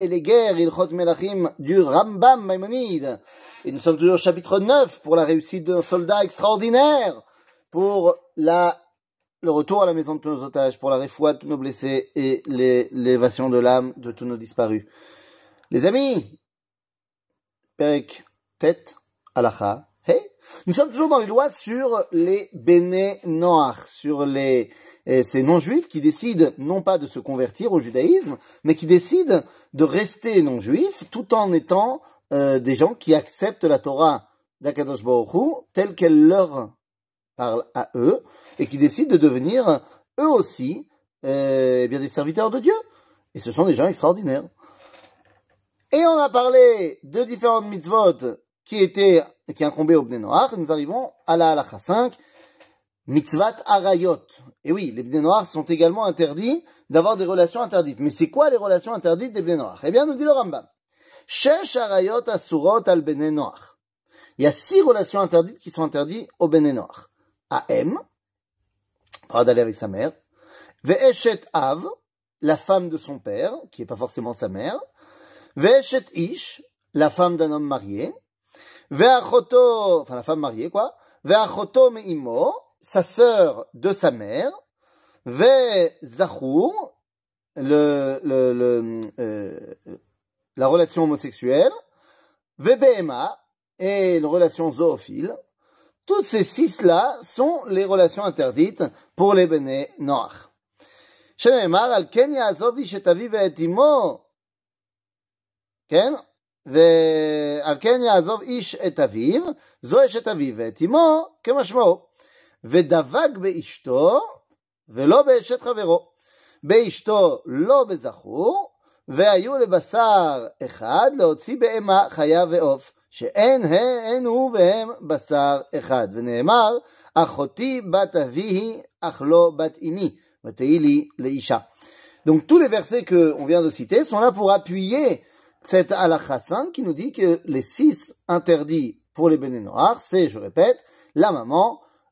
et les guerres, Ilchot Melachim du Rambam Maimonide. Et nous sommes toujours au chapitre 9 pour la réussite d'un soldat extraordinaire, pour la, le retour à la maison de tous nos otages, pour la réfoua de tous nos blessés et l'élévation de l'âme de tous nos disparus. Les amis, Perek Tet Alacha, hey, nous sommes toujours dans les lois sur les Béné Noach, sur les ces non-juifs qui décident non pas de se convertir au judaïsme, mais qui décident de rester non-juifs tout en étant euh, des gens qui acceptent la Torah d'Akadosh telle qu'elle leur parle à eux et qui décident de devenir eux aussi euh, eh des serviteurs de Dieu. Et ce sont des gens extraordinaires. Et on a parlé de différentes mitzvot qui étaient qui incombaient au Bnei Noach. Nous arrivons à la halacha 5 mitzvat arayot. Et oui, les bnei noirs sont également interdits d'avoir des relations interdites. Mais c'est quoi les relations interdites des bnei noirs? Eh bien, nous dit le Rambam. Shesh arayot asurot al bnei. Il y a six relations interdites qui sont interdites aux bnei noirs. Aem, pas d'aller avec sa mère. Ve'eshet av, la femme de son père, qui n'est pas forcément sa mère. Ve'eshet ish, la femme d'un homme marié. Ve'achoto, enfin la femme mariée quoi. Ve'achoto me'imo, sa sœur de sa mère, ve zachour, le, le, le euh, la relation homosexuelle, ve behema, et une relation zoophile. Toutes ces six-là sont les relations interdites pour les béné noirs. שנאמר, על כן יעזוב איש את אביו ואת אמו, כן? ועל כן יעזוב איש את אביו, זו אשת אביו ואת אמו, כמשמעו. ודבק באשתו ולא באשת חברו. באשתו לא בזכור, והיו לבשר אחד להוציא בהמה חיה ועוף, שאין הן הוא והם בשר אחד. ונאמר, אחותי בת אביהי, אך לא בת אמי, ותהי לי לאישה. Donc tous les versets qu'on vient de citer sont là pour appuyer cette halakha 5 qui nous dit que les six interdits pour les béné noirs, c'est, je répète, la maman,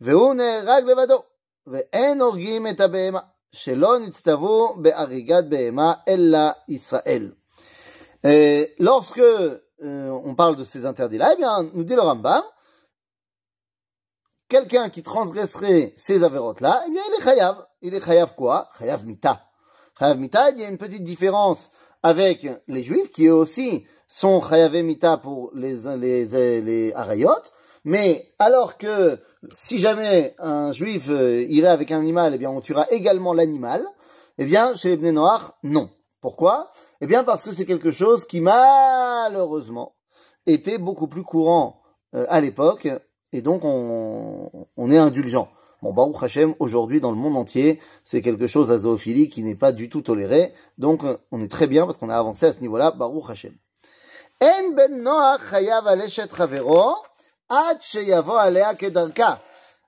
והוא נהרג לבדו, ואין הורגים את הבהמה, שלא נצטוו בהריגת בהמה, אלא ישראל. lorsque euh, on parle de ces interdits-là, eh bien, nous dit le Rambam, quelqu'un qui transgresserait ces avérotes-là, eh bien, il est chayav. Il est chayav quoi Chayav mita. Chayav mita, il y a une petite différence avec les juifs, qui eux aussi sont chayav mita pour les, les, les, les arayot, mais alors que si jamais un juif euh, irait avec un animal, eh bien on tuera également l'animal, eh bien chez les Bnei Noirs, non. Pourquoi? Eh bien parce que c'est quelque chose qui malheureusement était beaucoup plus courant euh, à l'époque, et donc on, est indulgent. Bon, Baruch Hashem, aujourd'hui, dans le monde entier, c'est quelque chose à zoophilie qui n'est pas du tout toléré. Donc, on est très bien parce qu'on a avancé à ce niveau-là. Baruch Hashem. En ben עד שיבוא עליה כדרכה,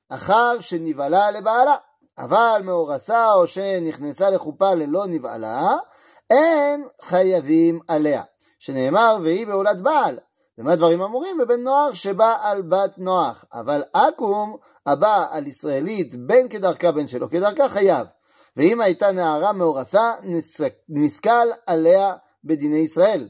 אחר שנבהלה לבעלה. אבל מאורסה או שנכנסה לחופה ללא נבהלה, אין חייבים עליה. שנאמר, והיא בעולת בעל. ומה דברים אמורים? בבן נוח שבא על בת נוח. אבל עכו"ם הבא על ישראלית בין כדרכה בין שלא כדרכה חייב. ואם הייתה נערה מאורסה, נסכל עליה בדיני ישראל.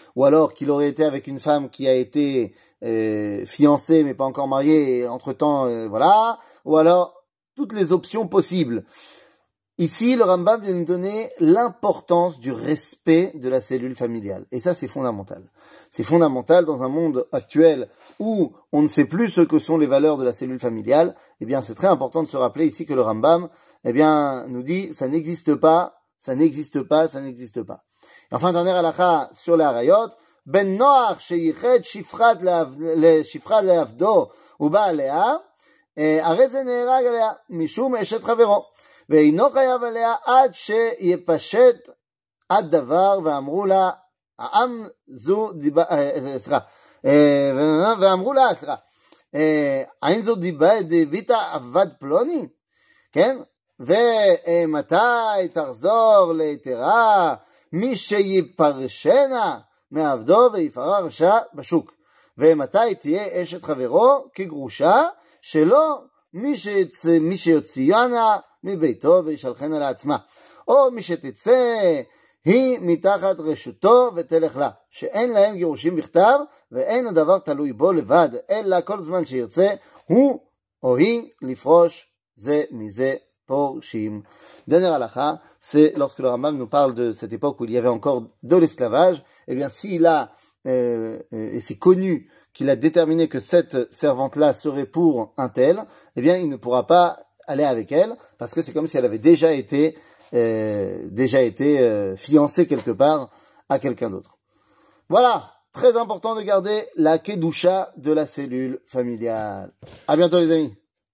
ou alors qu'il aurait été avec une femme qui a été euh, fiancé mais pas encore marié, entre temps, euh, voilà, ou alors toutes les options possibles. Ici, le Rambam vient nous donner l'importance du respect de la cellule familiale. Et ça, c'est fondamental. C'est fondamental dans un monde actuel où on ne sait plus ce que sont les valeurs de la cellule familiale. Eh bien, c'est très important de se rappeler ici que le Rambam, eh bien, nous dit, ça n'existe pas, ça n'existe pas, ça n'existe pas. Et enfin, dernière halakha sur la rayot, ben noach sheyichet shifrat leavdo uba alea, הרי זה נהרג עליה משום אשת חברו, ואינו חייב עליה עד שיפשט עד דבר ואמרו לה, העם זו דיבה, סליחה, ואמרו לה, סליחה, האם זו דיבה דביתא עבד פלוני? כן? ומתי תחזור ליתרה מי שיפרשנה מעבדו ויפרע רשע בשוק? ומתי תהיה אשת חברו כגרושה שלא מי, שיצ... מי שיוציאנה מביתו וישלחנה לעצמה, או מי שתצא היא מתחת רשותו ותלך לה, שאין להם גירושים בכתב, ואין הדבר תלוי בו לבד, אלא כל זמן שירצה הוא או היא לפרוש זה מזה פורשים. Dernière halakha, c'est lorsque le Rambam nous parle de cette époque où il y avait encore de l'esclavage, eh bien s'il a, euh, et c'est connu qu'il a déterminé que cette servante-là serait pour un tel, eh bien, il ne pourra pas aller avec elle, parce que c'est comme si elle avait déjà été, euh, déjà été euh, fiancée quelque part à quelqu'un d'autre. Voilà, très important de garder la kedusha de la cellule familiale. À bientôt les amis.